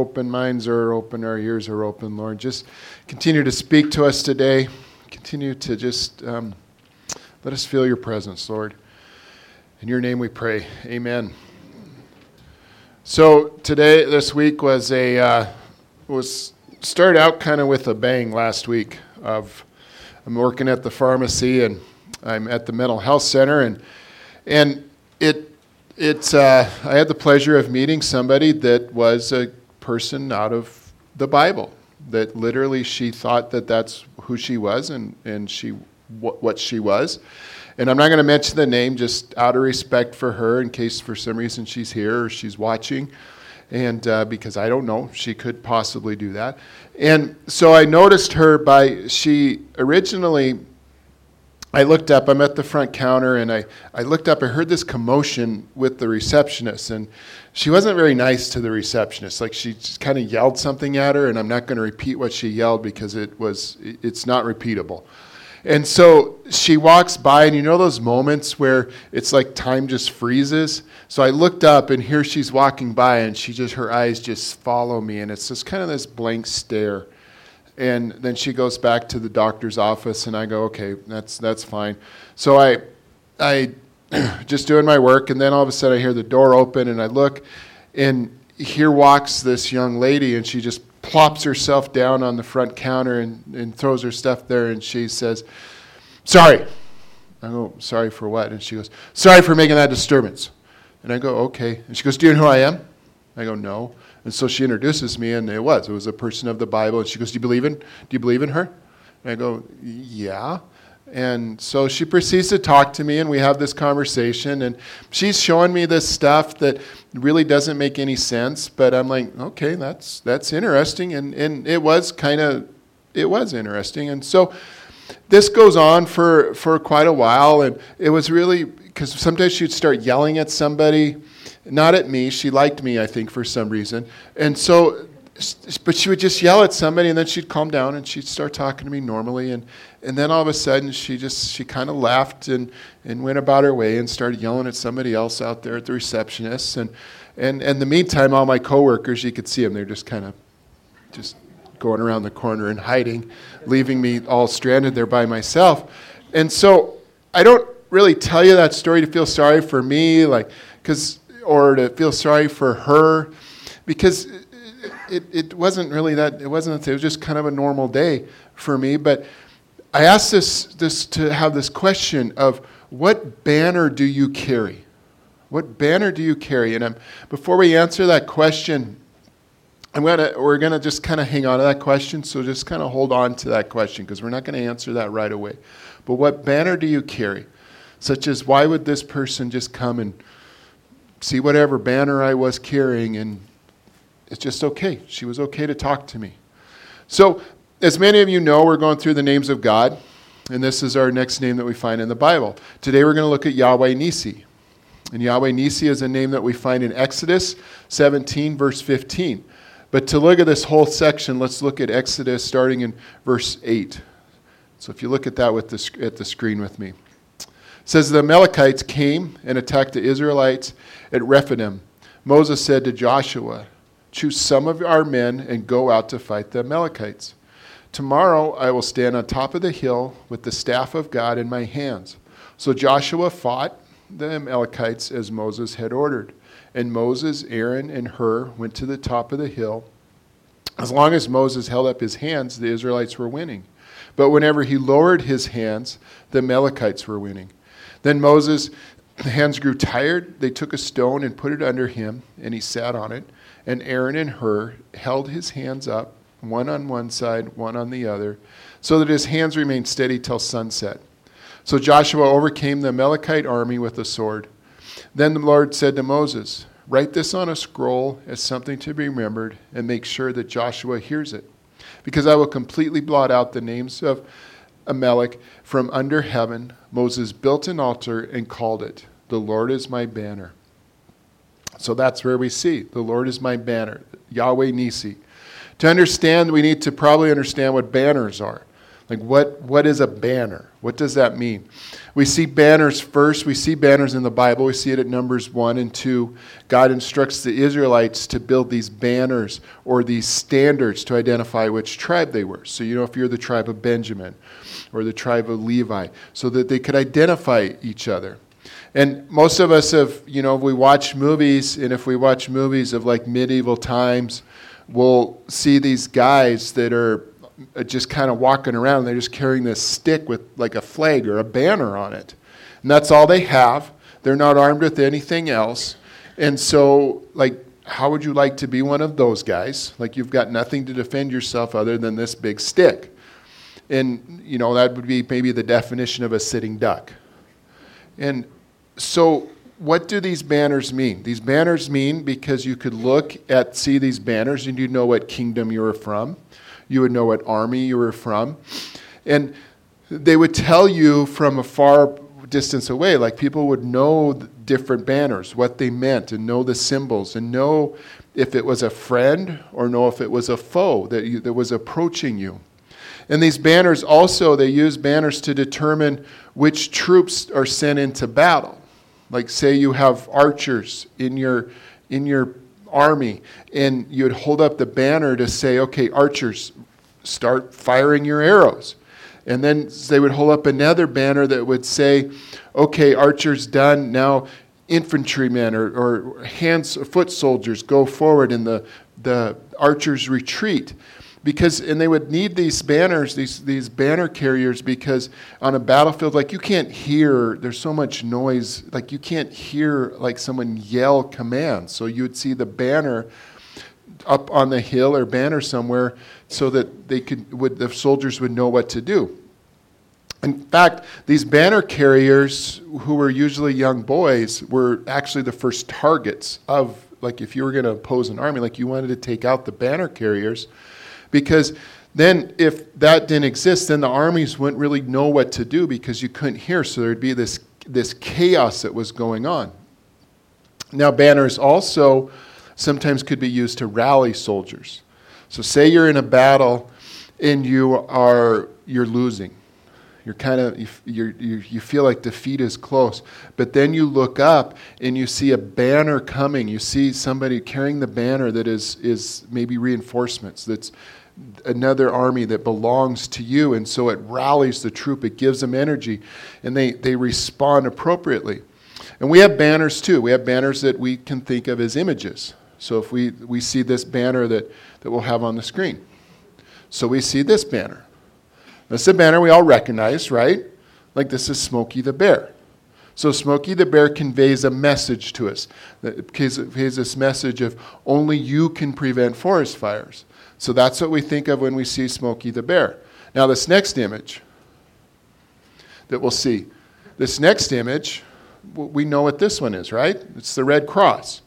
open, minds are open, our ears are open, Lord. Just continue to speak to us today. Continue to just um, let us feel your presence, Lord. In your name we pray. Amen. So today, this week was a uh, was started out kind of with a bang last week. Of I'm working at the pharmacy and I'm at the mental health center and and it it uh, I had the pleasure of meeting somebody that was a person out of the Bible that literally she thought that that's who she was and and she what, what she was and I'm not going to mention the name just out of respect for her in case for some reason she's here or she's watching. And uh, because I don't know, she could possibly do that. And so I noticed her by, she originally, I looked up, I'm at the front counter, and I, I looked up, I heard this commotion with the receptionist. And she wasn't very nice to the receptionist. Like she just kind of yelled something at her, and I'm not going to repeat what she yelled because it was, it's not repeatable. And so she walks by, and you know those moments where it's like time just freezes? So I looked up, and here she's walking by, and she just, her eyes just follow me, and it's just kind of this blank stare. And then she goes back to the doctor's office, and I go, okay, that's, that's fine. So I, I just doing my work, and then all of a sudden I hear the door open, and I look, and here walks this young lady, and she just plops herself down on the front counter and, and throws her stuff there, and she says, Sorry. I go, Sorry for what? And she goes, Sorry for making that disturbance. And I go, Okay. And she goes, Do you know who I am? I go, No. And so she introduces me, and it was. It was a person of the Bible. And she goes, Do you believe in, do you believe in her? And I go, Yeah. And so she proceeds to talk to me, and we have this conversation. And she's showing me this stuff that really doesn't make any sense. But I'm like, okay, that's that's interesting, and and it was kind of it was interesting. And so this goes on for for quite a while, and it was really because sometimes she'd start yelling at somebody, not at me. She liked me, I think, for some reason, and so but she would just yell at somebody and then she'd calm down and she'd start talking to me normally and, and then all of a sudden she just she kind of laughed and, and went about her way and started yelling at somebody else out there at the receptionist and and in the meantime all my coworkers you could see them they're just kind of just going around the corner and hiding leaving me all stranded there by myself. And so i don't really tell you that story to feel sorry for me like because or to feel sorry for her because it, it wasn't really that, it wasn't, it was just kind of a normal day for me. But I asked this, this to have this question of what banner do you carry? What banner do you carry? And I'm, before we answer that question, I'm gonna, we're going to just kind of hang on to that question. So just kind of hold on to that question because we're not going to answer that right away. But what banner do you carry? Such as, why would this person just come and see whatever banner I was carrying and it's just okay. She was okay to talk to me. So, as many of you know, we're going through the names of God, and this is our next name that we find in the Bible. Today we're going to look at Yahweh Nisi. And Yahweh Nisi is a name that we find in Exodus 17, verse 15. But to look at this whole section, let's look at Exodus starting in verse 8. So if you look at that with the, at the screen with me. It says, The Amalekites came and attacked the Israelites at Rephidim. Moses said to Joshua, Choose some of our men and go out to fight the Amalekites. Tomorrow I will stand on top of the hill with the staff of God in my hands. So Joshua fought the Amalekites as Moses had ordered. And Moses, Aaron, and Hur went to the top of the hill. As long as Moses held up his hands, the Israelites were winning. But whenever he lowered his hands, the Amalekites were winning. Then Moses' hands grew tired. They took a stone and put it under him, and he sat on it and Aaron and Hur held his hands up, one on one side, one on the other, so that his hands remained steady till sunset. So Joshua overcame the Amalekite army with a sword. Then the Lord said to Moses, Write this on a scroll as something to be remembered, and make sure that Joshua hears it. Because I will completely blot out the names of Amalek from under heaven. Moses built an altar and called it, The Lord is my banner. So that's where we see the Lord is my banner, Yahweh Nisi. To understand, we need to probably understand what banners are. Like, what, what is a banner? What does that mean? We see banners first. We see banners in the Bible. We see it at Numbers 1 and 2. God instructs the Israelites to build these banners or these standards to identify which tribe they were. So, you know, if you're the tribe of Benjamin or the tribe of Levi, so that they could identify each other. And most of us have, you know, we watch movies, and if we watch movies of like medieval times, we'll see these guys that are uh, just kind of walking around. They're just carrying this stick with like a flag or a banner on it. And that's all they have. They're not armed with anything else. And so, like, how would you like to be one of those guys? Like, you've got nothing to defend yourself other than this big stick. And, you know, that would be maybe the definition of a sitting duck. And so, what do these banners mean? These banners mean because you could look at, see these banners, and you know what kingdom you were from you would know what army you were from. And they would tell you from a far distance away, like people would know different banners, what they meant, and know the symbols, and know if it was a friend or know if it was a foe that, you, that was approaching you. And these banners also, they use banners to determine which troops are sent into battle. Like, say you have archers in your, in your army, and you'd hold up the banner to say, okay, archers, start firing your arrows. And then they would hold up another banner that would say, okay, archers done, now infantrymen or, or hands, foot soldiers go forward and the, the archers retreat because and they would need these banners these these banner carriers because on a battlefield like you can't hear there's so much noise like you can't hear like someone yell commands. So you would see the banner up on the hill or banner somewhere so that they could would the soldiers would know what to do. In fact, these banner carriers, who were usually young boys, were actually the first targets of, like, if you were going to oppose an army, like, you wanted to take out the banner carriers because then, if that didn't exist, then the armies wouldn't really know what to do because you couldn't hear. So there'd be this, this chaos that was going on. Now, banners also sometimes could be used to rally soldiers. So, say you're in a battle and you are you're losing. You're kind of you you you feel like defeat is close, but then you look up and you see a banner coming. You see somebody carrying the banner that is is maybe reinforcements. That's another army that belongs to you. And so it rallies the troop, it gives them energy, and they, they respond appropriately. And we have banners too. We have banners that we can think of as images. So if we, we see this banner that, that we'll have on the screen. So we see this banner. This is a banner we all recognize, right? Like this is Smokey the Bear. So Smokey the Bear conveys a message to us. It conveys this message of only you can prevent forest fires. So that's what we think of when we see Smokey the Bear. Now, this next image that we'll see, this next image, we know what this one is, right? It's the Red Cross.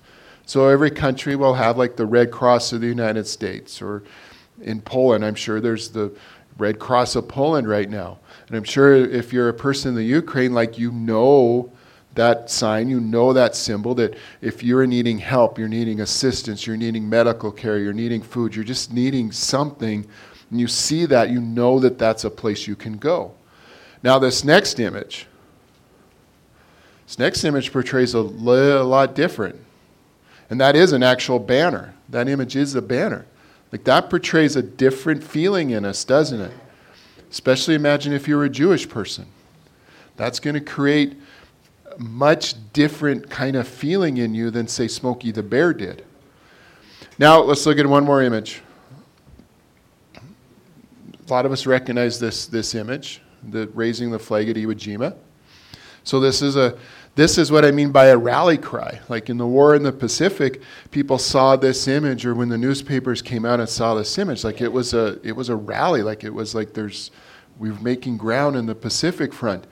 So every country will have like the Red Cross of the United States, or in Poland, I'm sure there's the Red Cross of Poland right now. And I'm sure if you're a person in the Ukraine, like you know that sign, you know that symbol that if you're needing help, you're needing assistance, you're needing medical care, you're needing food, you're just needing something, and you see that, you know that that's a place you can go. Now, this next image, this next image portrays a lot different. And that is an actual banner. That image is a banner. Like that portrays a different feeling in us, doesn't it? Especially imagine if you're a Jewish person. That's going to create much different kind of feeling in you than, say, Smokey the Bear did. Now, let's look at one more image. A lot of us recognize this, this image, the raising the flag at Iwo Jima. So this is a this is what I mean by a rally cry. Like in the war in the Pacific, people saw this image, or when the newspapers came out and saw this image, like it was a it was a rally. Like it was like there's we're making ground in the Pacific front.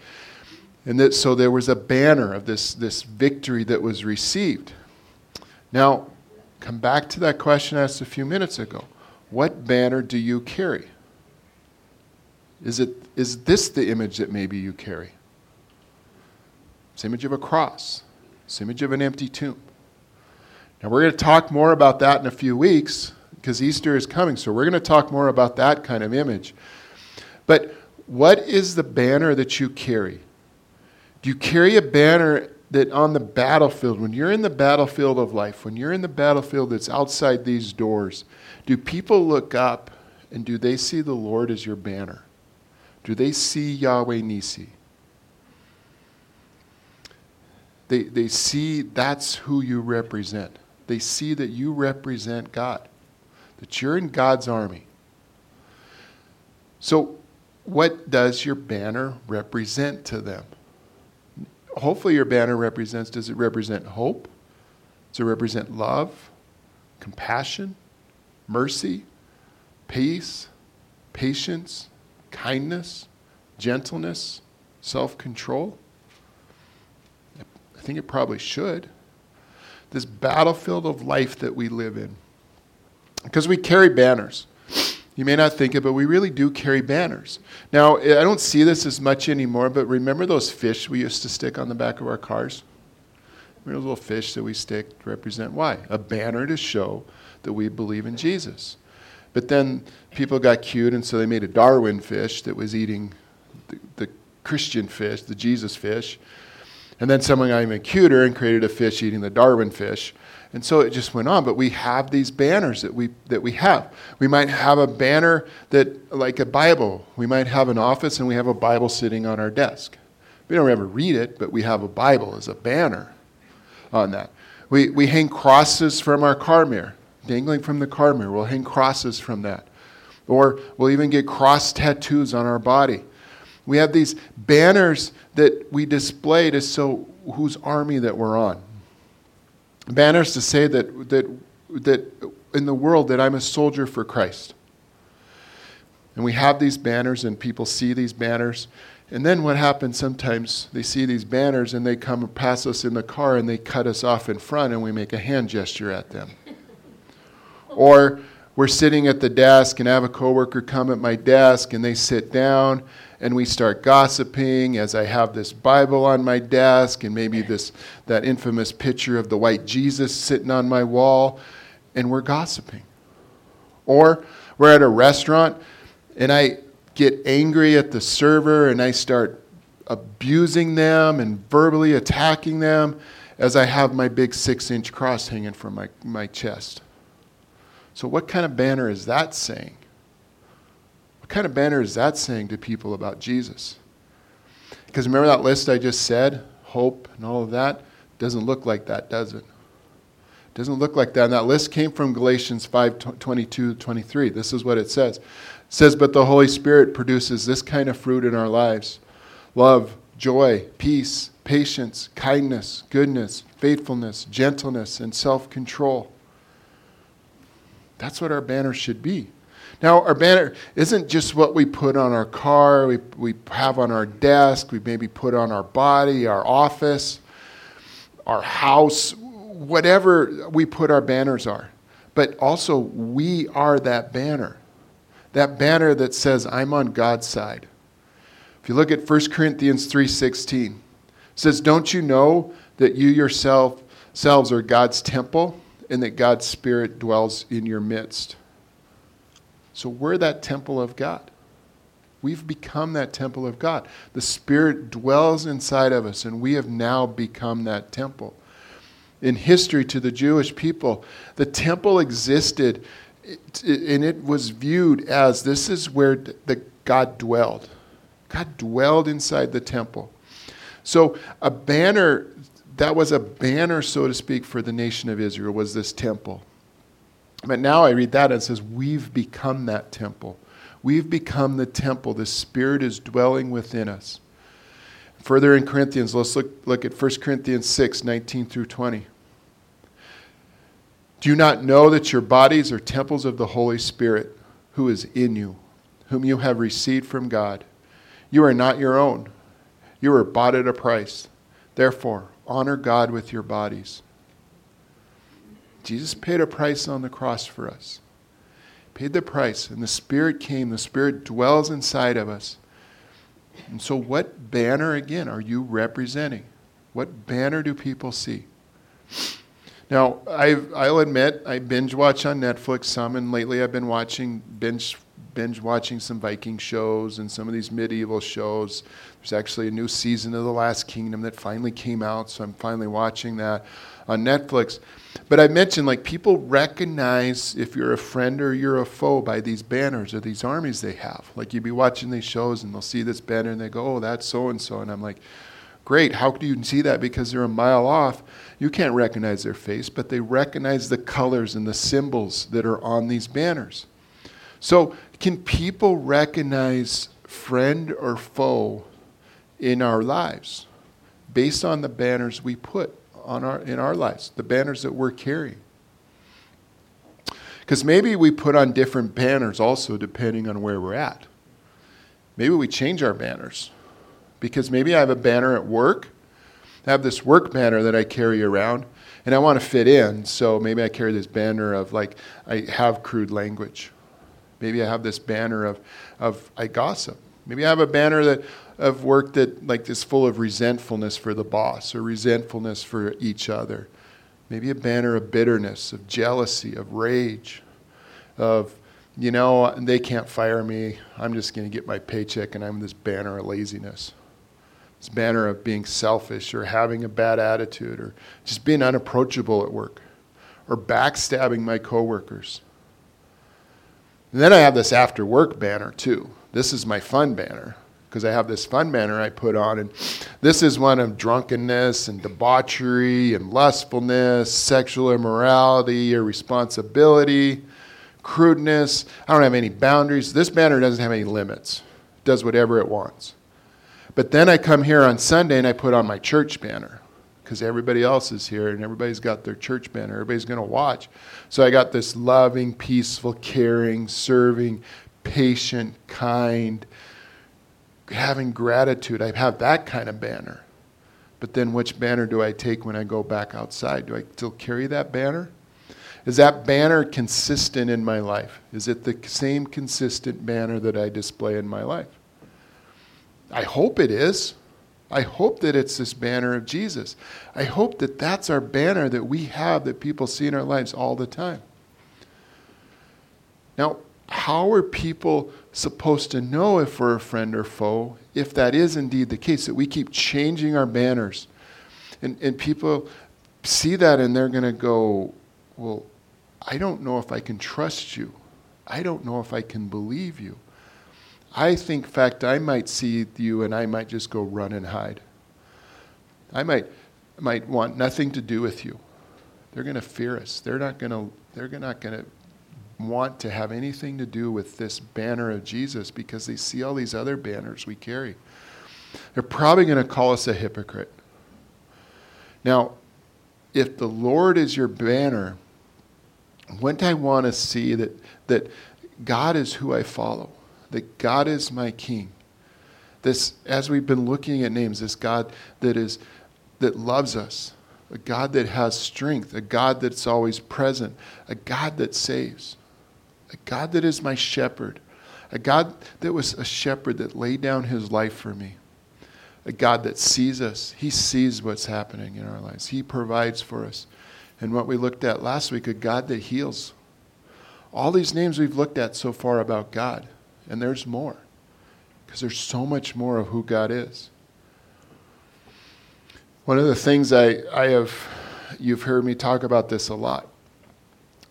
And that, so there was a banner of this, this victory that was received. Now, come back to that question I asked a few minutes ago. What banner do you carry? Is, it, is this the image that maybe you carry? Image of a cross. It's image of an empty tomb. Now we're going to talk more about that in a few weeks because Easter is coming. So we're going to talk more about that kind of image. But What is the banner that you carry? Do you carry a banner that on the battlefield, when you're in the battlefield of life, when you're in the battlefield that's outside these doors, do people look up and do they see the Lord as your banner? Do they see Yahweh Nisi? They, they see that's who you represent. They see that you represent God, that you're in God's army. So, what does your banner represent to them? Hopefully, your banner represents does it represent hope? Does it represent love, compassion, mercy, peace, patience, kindness, gentleness, self control? I think it probably should. This battlefield of life that we live in. Because we carry banners. You may not think it, but we really do carry banners. Now, I don't see this as much anymore, but remember those fish we used to stick on the back of our cars? Remember those little fish that we stick to represent why? A banner to show that we believe in Jesus. But then people got cute, and so they made a Darwin fish that was eating the, the Christian fish, the Jesus fish. And then someone got even cuter and created a fish eating the Darwin fish. And so it just went on. But we have these banners that we, that we have. We might have a banner that, like a Bible, we might have an office and we have a Bible sitting on our desk. We don't ever read it, but we have a Bible as a banner on that. We, we hang crosses from our car mirror dangling from the car mirror. We'll hang crosses from that. Or we'll even get cross tattoos on our body. We have these banners that we display to show whose army that we're on. Banners to say that, that, that in the world that I'm a soldier for Christ. And we have these banners, and people see these banners. And then what happens sometimes, they see these banners and they come past us in the car and they cut us off in front and we make a hand gesture at them. Or we're sitting at the desk and I have a coworker come at my desk and they sit down and we start gossiping as I have this Bible on my desk and maybe this that infamous picture of the white Jesus sitting on my wall and we're gossiping. Or we're at a restaurant and I get angry at the server and I start abusing them and verbally attacking them as I have my big six inch cross hanging from my, my chest. So, what kind of banner is that saying? What kind of banner is that saying to people about Jesus? Because remember that list I just said, hope and all of that? Doesn't look like that, does it? Doesn't look like that. And that list came from Galatians 5 22 23. This is what it says. It says, But the Holy Spirit produces this kind of fruit in our lives love, joy, peace, patience, kindness, goodness, faithfulness, gentleness, and self control. That's what our banner should be. Now, our banner isn't just what we put on our car, we, we have on our desk, we maybe put on our body, our office, our house, whatever we put our banners are. But also, we are that banner. That banner that says, I'm on God's side. If you look at 1 Corinthians 3.16, it says, Don't you know that you yourself selves are God's temple and that God's Spirit dwells in your midst. So we're that temple of God. We've become that temple of God. The Spirit dwells inside of us, and we have now become that temple. In history, to the Jewish people, the temple existed, and it was viewed as this is where the God dwelled. God dwelled inside the temple. So a banner that was a banner, so to speak, for the nation of Israel, was this temple. But now I read that and it says, We've become that temple. We've become the temple. The Spirit is dwelling within us. Further in Corinthians, let's look, look at 1 Corinthians 6 19 through 20. Do you not know that your bodies are temples of the Holy Spirit who is in you, whom you have received from God? You are not your own. You were bought at a price. Therefore, honor God with your bodies. Jesus paid a price on the cross for us. Paid the price, and the Spirit came. The Spirit dwells inside of us. And so, what banner, again, are you representing? What banner do people see? Now, i will admit, I binge watch on Netflix some, and lately I've been watching binge binge watching some Viking shows and some of these medieval shows. There's actually a new season of The Last Kingdom that finally came out, so I'm finally watching that on Netflix. But I mentioned like people recognize if you're a friend or you're a foe by these banners or these armies they have. Like you'd be watching these shows and they'll see this banner and they go, "Oh, that's so and so," and I'm like, "Great! How do you see that? Because they're a mile off." You can't recognize their face, but they recognize the colors and the symbols that are on these banners. So, can people recognize friend or foe in our lives based on the banners we put on our, in our lives, the banners that we're carrying? Because maybe we put on different banners also depending on where we're at. Maybe we change our banners. Because maybe I have a banner at work I have this work banner that I carry around, and I want to fit in. So maybe I carry this banner of like I have crude language. Maybe I have this banner of of I gossip. Maybe I have a banner that of work that like is full of resentfulness for the boss or resentfulness for each other. Maybe a banner of bitterness, of jealousy, of rage, of you know, they can't fire me. I'm just going to get my paycheck and I'm this banner of laziness this banner of being selfish or having a bad attitude or just being unapproachable at work or backstabbing my coworkers. And then I have this after work banner too. This is my fun banner because I have this fun banner I put on, and this is one of drunkenness and debauchery and lustfulness, sexual immorality, irresponsibility, crudeness. I don't have any boundaries. This banner doesn't have any limits, it does whatever it wants. But then I come here on Sunday and I put on my church banner because everybody else is here and everybody's got their church banner. Everybody's going to watch. So I got this loving, peaceful, caring, serving, patient, kind, having gratitude. I have that kind of banner. But then which banner do I take when I go back outside? Do I still carry that banner? Is that banner consistent in my life? Is it the same consistent banner that I display in my life? I hope it is. I hope that it's this banner of Jesus. I hope that that's our banner that we have that people see in our lives all the time. Now, how are people supposed to know if we're a friend or foe if that is indeed the case, that we keep changing our banners? And, and people see that and they're going to go, Well, I don't know if I can trust you. I don't know if I can believe you. I think, in fact, I might see you and I might just go run and hide. I might, might want nothing to do with you. They're going to fear us. They're not going to, they're not going to want to have anything to do with this banner of Jesus because they see all these other banners we carry. They're probably going to call us a hypocrite. Now, if the Lord is your banner, wouldn't I want to see that, that God is who I follow? That God is my king. This, as we've been looking at names, this God that is that loves us, a God that has strength, a God that's always present, a God that saves, a God that is my shepherd, a God that was a shepherd that laid down his life for me, a God that sees us. He sees what's happening in our lives, He provides for us. And what we looked at last week, a God that heals. All these names we've looked at so far about God. And there's more. Because there's so much more of who God is. One of the things I, I have, you've heard me talk about this a lot.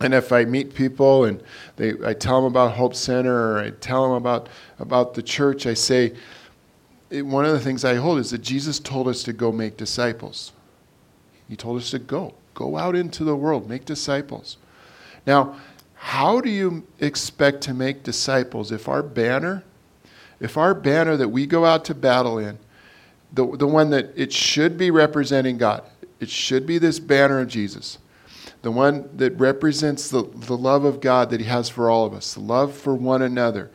And if I meet people and they, I tell them about Hope Center or I tell them about, about the church, I say, it, one of the things I hold is that Jesus told us to go make disciples. He told us to go. Go out into the world, make disciples. Now, how do you expect to make disciples if our banner, if our banner that we go out to battle in, the, the one that it should be representing God, it should be this banner of Jesus, the one that represents the, the love of God that He has for all of us, the love for one another.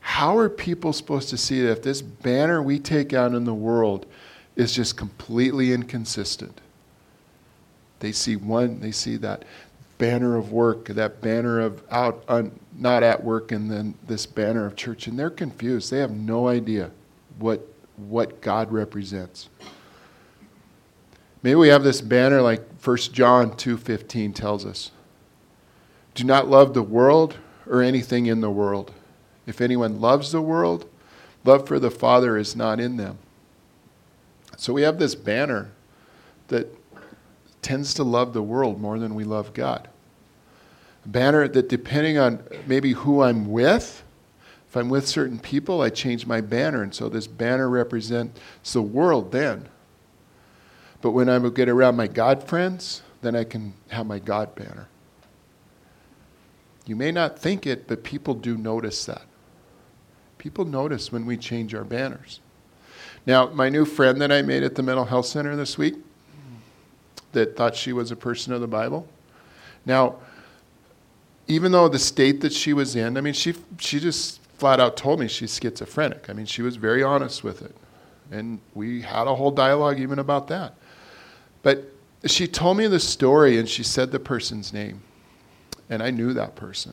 How are people supposed to see that if this banner we take out in the world is just completely inconsistent? They see one, they see that banner of work, that banner of out, un, not at work, and then this banner of church, and they're confused. They have no idea what what God represents. Maybe we have this banner like 1 John 2:15 tells us. Do not love the world or anything in the world. If anyone loves the world, love for the Father is not in them. So we have this banner that tends to love the world more than we love God. A banner that, depending on maybe who I'm with, if I'm with certain people, I change my banner. And so this banner represents the world then. But when I get around my God friends, then I can have my God banner. You may not think it, but people do notice that. People notice when we change our banners. Now, my new friend that I made at the mental health center this week that thought she was a person of the Bible. Now, even though the state that she was in, I mean, she, she just flat out told me she's schizophrenic. I mean, she was very honest with it. And we had a whole dialogue even about that. But she told me the story and she said the person's name. And I knew that person.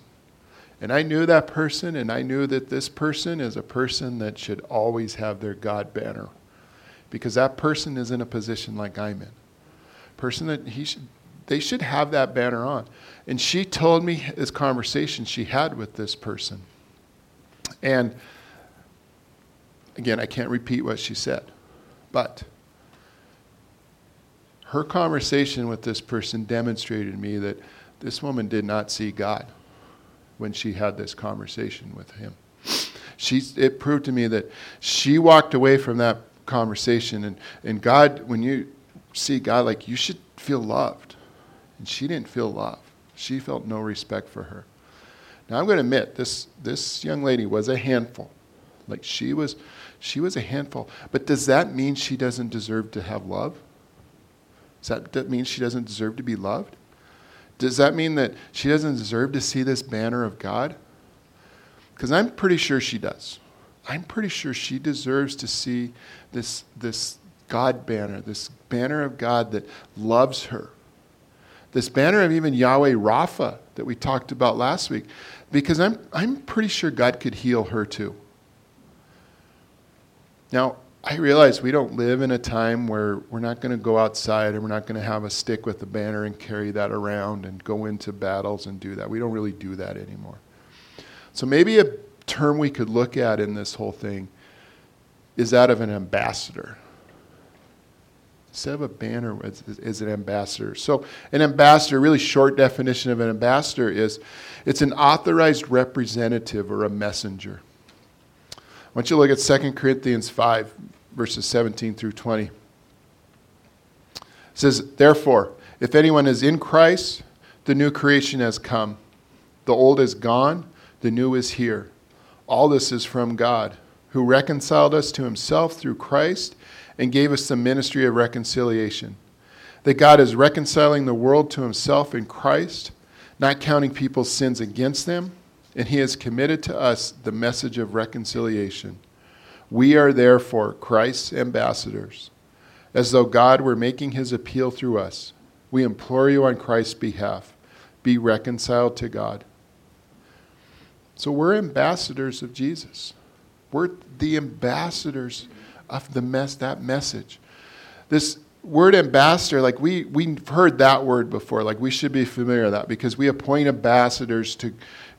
And I knew that person, and I knew that this person is a person that should always have their God banner. Because that person is in a position like I'm in. Person that he should, they should have that banner on. And she told me this conversation she had with this person. And again, I can't repeat what she said, but her conversation with this person demonstrated to me that this woman did not see God when she had this conversation with him. She, it proved to me that she walked away from that conversation, and, and God, when you see God, like you should feel loved. And she didn't feel love. She felt no respect for her. Now I'm going to admit this this young lady was a handful. Like she was she was a handful. But does that mean she doesn't deserve to have love? Does that, that mean she doesn't deserve to be loved? Does that mean that she doesn't deserve to see this banner of God? Because I'm pretty sure she does. I'm pretty sure she deserves to see this, this God banner, this banner of God that loves her. This banner of even Yahweh Rapha that we talked about last week. Because I'm, I'm pretty sure God could heal her too. Now, I realize we don't live in a time where we're not going to go outside and we're not going to have a stick with a banner and carry that around and go into battles and do that. We don't really do that anymore. So maybe a term we could look at in this whole thing is that of an ambassador. Instead of a banner, is, is an ambassador. So, an ambassador, really short definition of an ambassador is it's an authorized representative or a messenger. I want you to look at 2 Corinthians 5, verses 17 through 20. It says, Therefore, if anyone is in Christ, the new creation has come. The old is gone, the new is here. All this is from God, who reconciled us to himself through Christ and gave us the ministry of reconciliation. That God is reconciling the world to himself in Christ, not counting people's sins against them, and he has committed to us the message of reconciliation. We are therefore Christ's ambassadors, as though God were making his appeal through us. We implore you on Christ's behalf be reconciled to God. So we're ambassadors of Jesus. We're the ambassadors of the mess, that message. This word ambassador, like we, we've heard that word before, like we should be familiar with that because we appoint ambassadors to,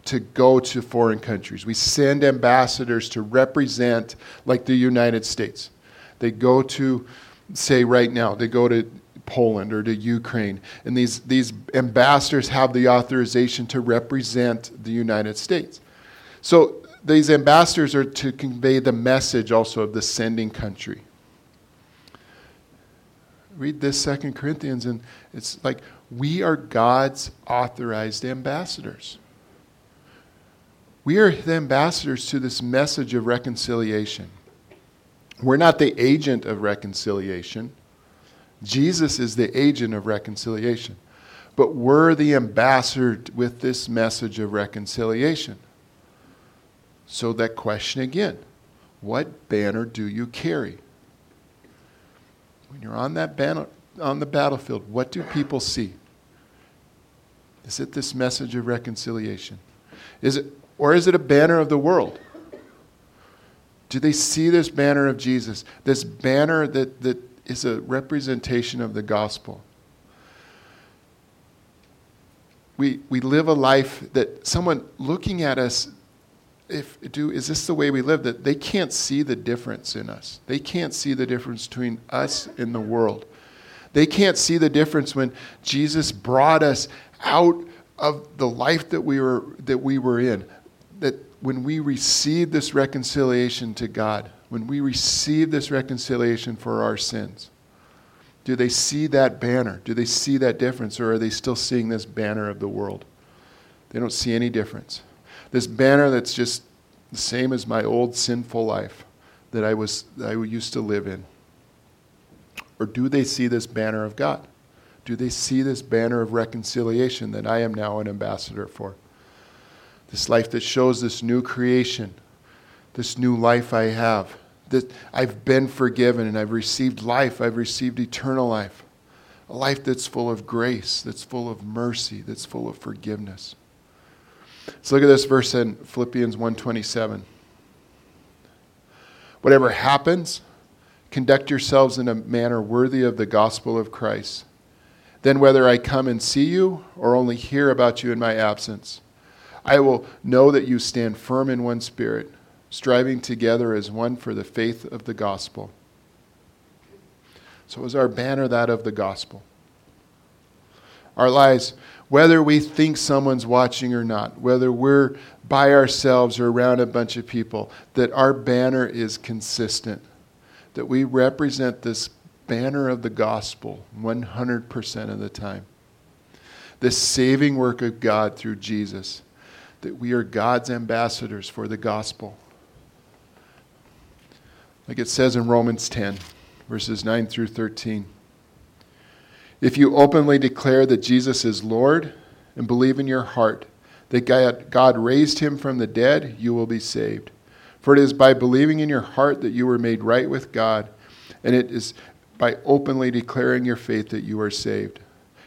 to go to foreign countries. We send ambassadors to represent, like the United States. They go to, say, right now, they go to Poland or to Ukraine, and these, these ambassadors have the authorization to represent the United States. So these ambassadors are to convey the message also of the sending country. Read this Second Corinthians, and it's like we are God's authorized ambassadors. We are the ambassadors to this message of reconciliation. We're not the agent of reconciliation. Jesus is the agent of reconciliation. But we're the ambassador with this message of reconciliation. So, that question again what banner do you carry? When you're on that banner, on the battlefield, what do people see? Is it this message of reconciliation? Is it or is it a banner of the world? Do they see this banner of Jesus, this banner that, that is a representation of the gospel? We, we live a life that someone looking at us if do is this the way we live? That they can't see the difference in us. They can't see the difference between us and the world. They can't see the difference when jesus brought us out of the life that we were that we were in. That when we receive this reconciliation to god when we receive this reconciliation for our sins do they see that banner? Do they see that difference or are they still seeing this banner of the world? They don't see any difference this banner that's just the same as my old sinful life that I was that I used to live in? Or do they see this banner of God? Do they see this banner of reconciliation that I am now an ambassador for? This life that shows this new creation, this new life I have, that I've been forgiven and I've received life, I've received eternal life. A life that's full of grace, that's full of mercy, that's full of forgiveness. Let's look at this verse in Philippians 1:27. Whatever happens, conduct yourselves in a manner worthy of the gospel of Christ. Then whether I come and see you or only hear about you in my absence, I will know that you stand firm in one spirit, striving together as one for the faith of the gospel. So is our banner that of the gospel? Our lives whether we think someone's watching or not, whether we're by ourselves or around a bunch of people, that our banner is consistent, that we represent this banner of the gospel 100% of the time. The saving work of God through Jesus, that we are God's ambassadors for the gospel. Like it says in Romans 10, verses 9 through 13. If you openly declare that Jesus is Lord and believe in your heart that God raised him from the dead, you will be saved. For it is by believing in your heart that you were made right with God, and it is by openly declaring your faith that you are saved.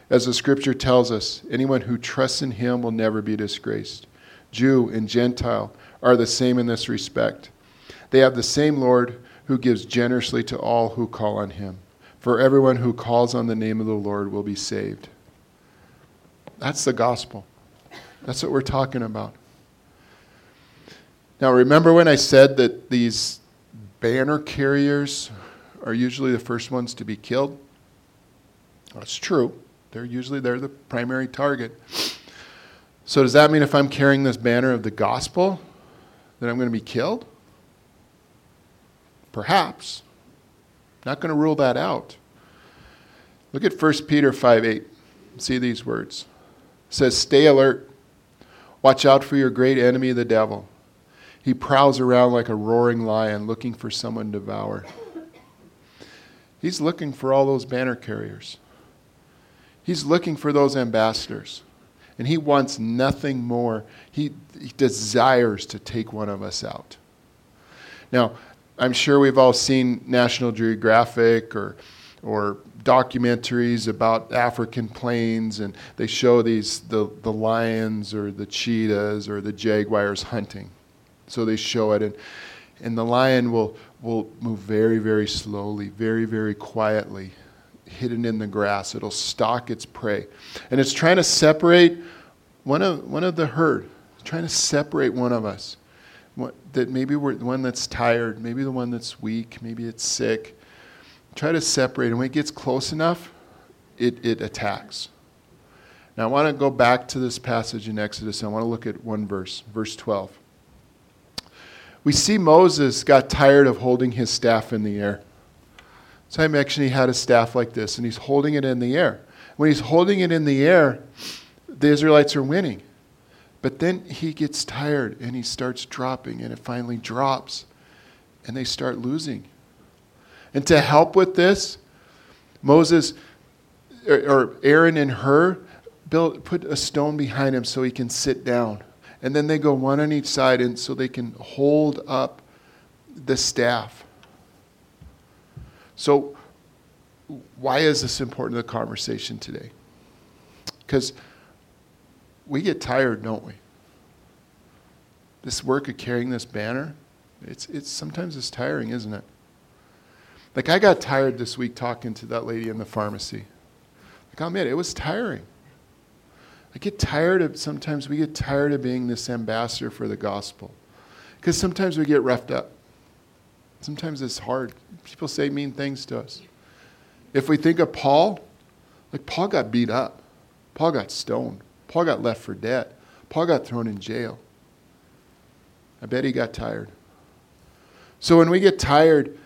As the scripture tells us, anyone who trusts in him will never be disgraced. Jew and Gentile are the same in this respect. They have the same Lord who gives generously to all who call on him. For everyone who calls on the name of the Lord will be saved. That's the gospel. That's what we're talking about. Now, remember when I said that these banner carriers are usually the first ones to be killed? That's true. They're usually they're the primary target. So does that mean if I'm carrying this banner of the gospel that I'm going to be killed? Perhaps. Not going to rule that out. Look at 1 Peter 5 8. See these words. It says, Stay alert. Watch out for your great enemy, the devil. He prowls around like a roaring lion looking for someone to devour. He's looking for all those banner carriers. He's looking for those ambassadors. And he wants nothing more. He, he desires to take one of us out. Now, I'm sure we've all seen National Geographic or, or documentaries about African plains, and they show these the, the lions or the cheetahs or the jaguars hunting. So they show it, and, and the lion will, will move very, very slowly, very, very quietly, hidden in the grass. It'll stalk its prey. And it's trying to separate one of, one of the herd, trying to separate one of us that maybe we're the one that's tired, maybe the one that's weak, maybe it's sick. Try to separate, and when it gets close enough, it, it attacks. Now, I want to go back to this passage in Exodus. I want to look at one verse, verse 12. We see Moses got tired of holding his staff in the air. So I mentioned he had a staff like this, and he's holding it in the air. When he's holding it in the air, the Israelites are winning. But then he gets tired and he starts dropping, and it finally drops, and they start losing. And to help with this, Moses or Aaron and Hur built, put a stone behind him so he can sit down. And then they go one on each side and so they can hold up the staff. So, why is this important to the conversation today? Because we get tired, don't we? This work of carrying this banner, it's, it's sometimes it's tiring, isn't it? Like I got tired this week talking to that lady in the pharmacy. Like oh I'll admit, it was tiring. I get tired of sometimes we get tired of being this ambassador for the gospel. Because sometimes we get roughed up. Sometimes it's hard. People say mean things to us. If we think of Paul, like Paul got beat up, Paul got stoned, Paul got left for dead, Paul got thrown in jail. I bet he got tired. So when we get tired,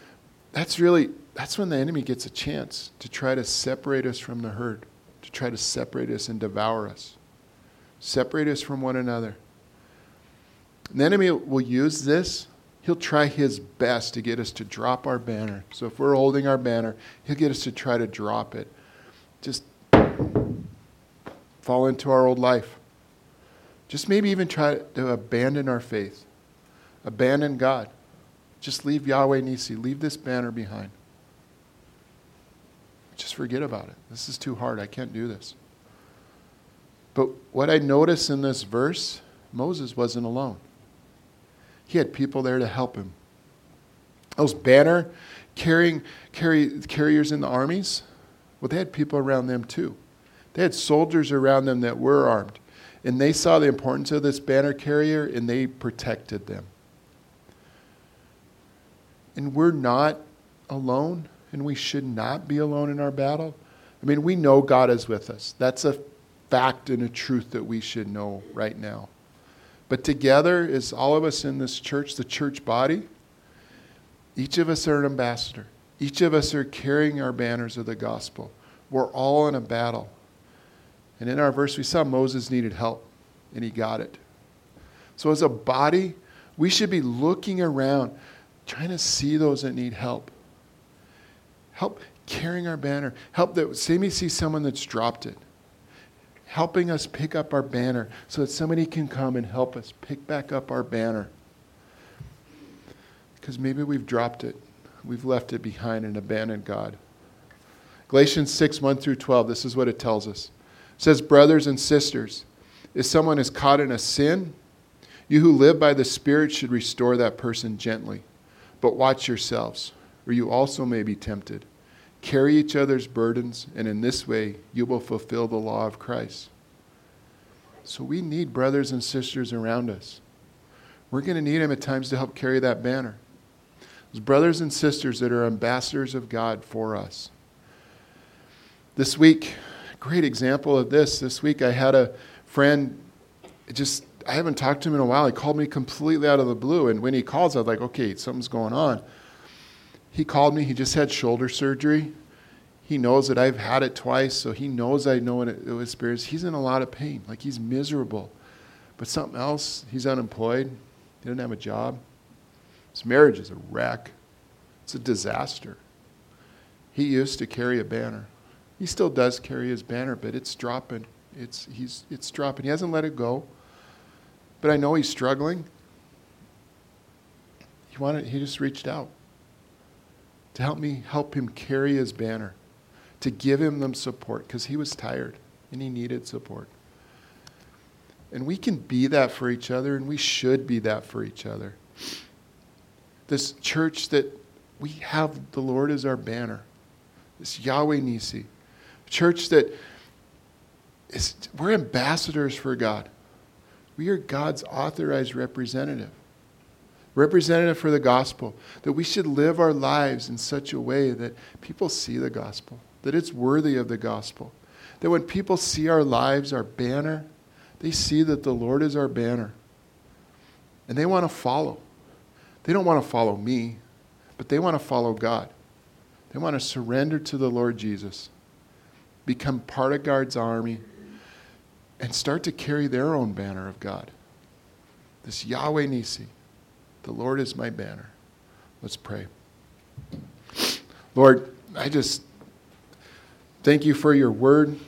that's really that's when the enemy gets a chance to try to separate us from the herd, to try to separate us and devour us. Separate us from one another. And the enemy will use this. He'll try his best to get us to drop our banner. So if we're holding our banner, he'll get us to try to drop it. Just fall into our old life. Just maybe even try to abandon our faith, abandon God. Just leave Yahweh Nisi, leave this banner behind. Just forget about it. This is too hard. I can't do this. But what I notice in this verse, Moses wasn't alone. He had people there to help him. Those banner carrying carry, carriers in the armies, well, they had people around them too. They had soldiers around them that were armed. And they saw the importance of this banner carrier and they protected them. And we're not alone, and we should not be alone in our battle. I mean, we know God is with us. That's a fact and a truth that we should know right now. But together, as all of us in this church, the church body, each of us are an ambassador. Each of us are carrying our banners of the gospel. We're all in a battle. And in our verse, we saw Moses needed help, and he got it. So, as a body, we should be looking around, trying to see those that need help. Help carrying our banner. Help that, say me see someone that's dropped it helping us pick up our banner so that somebody can come and help us pick back up our banner. Because maybe we've dropped it, we've left it behind and abandoned God. Galatians 6 1 through 12, this is what it tells us. Says, Brothers and sisters, if someone is caught in a sin, you who live by the Spirit should restore that person gently. But watch yourselves, or you also may be tempted. Carry each other's burdens, and in this way you will fulfill the law of Christ. So we need brothers and sisters around us. We're going to need them at times to help carry that banner. Those brothers and sisters that are ambassadors of God for us. This week, great example of this. This week I had a friend just I haven't talked to him in a while. He called me completely out of the blue. And when he calls, I was like, okay, something's going on. He called me. He just had shoulder surgery. He knows that I've had it twice, so he knows I know what it was. He's in a lot of pain, like he's miserable. But something else, he's unemployed. He doesn't have a job. His marriage is a wreck. It's a disaster. He used to carry a banner. He still does carry his banner, but it's dropping. It's, he's, it's dropping. He hasn't let it go. But I know he's struggling. He, wanted, he just reached out to help me help him carry his banner, to give him them support because he was tired and he needed support. And we can be that for each other, and we should be that for each other. This church that we have the Lord as our banner, this Yahweh Nisi, church that is, we're ambassadors for God. We are God's authorized representative representative for the gospel, that we should live our lives in such a way that people see the gospel, that it's worthy of the gospel. That when people see our lives, our banner, they see that the Lord is our banner. And they want to follow. They don't want to follow me, but they want to follow God. They want to surrender to the Lord Jesus, become part of God's army, and start to carry their own banner of God. This Yahweh Nisi. The Lord is my banner. Let's pray. Lord, I just thank you for your word.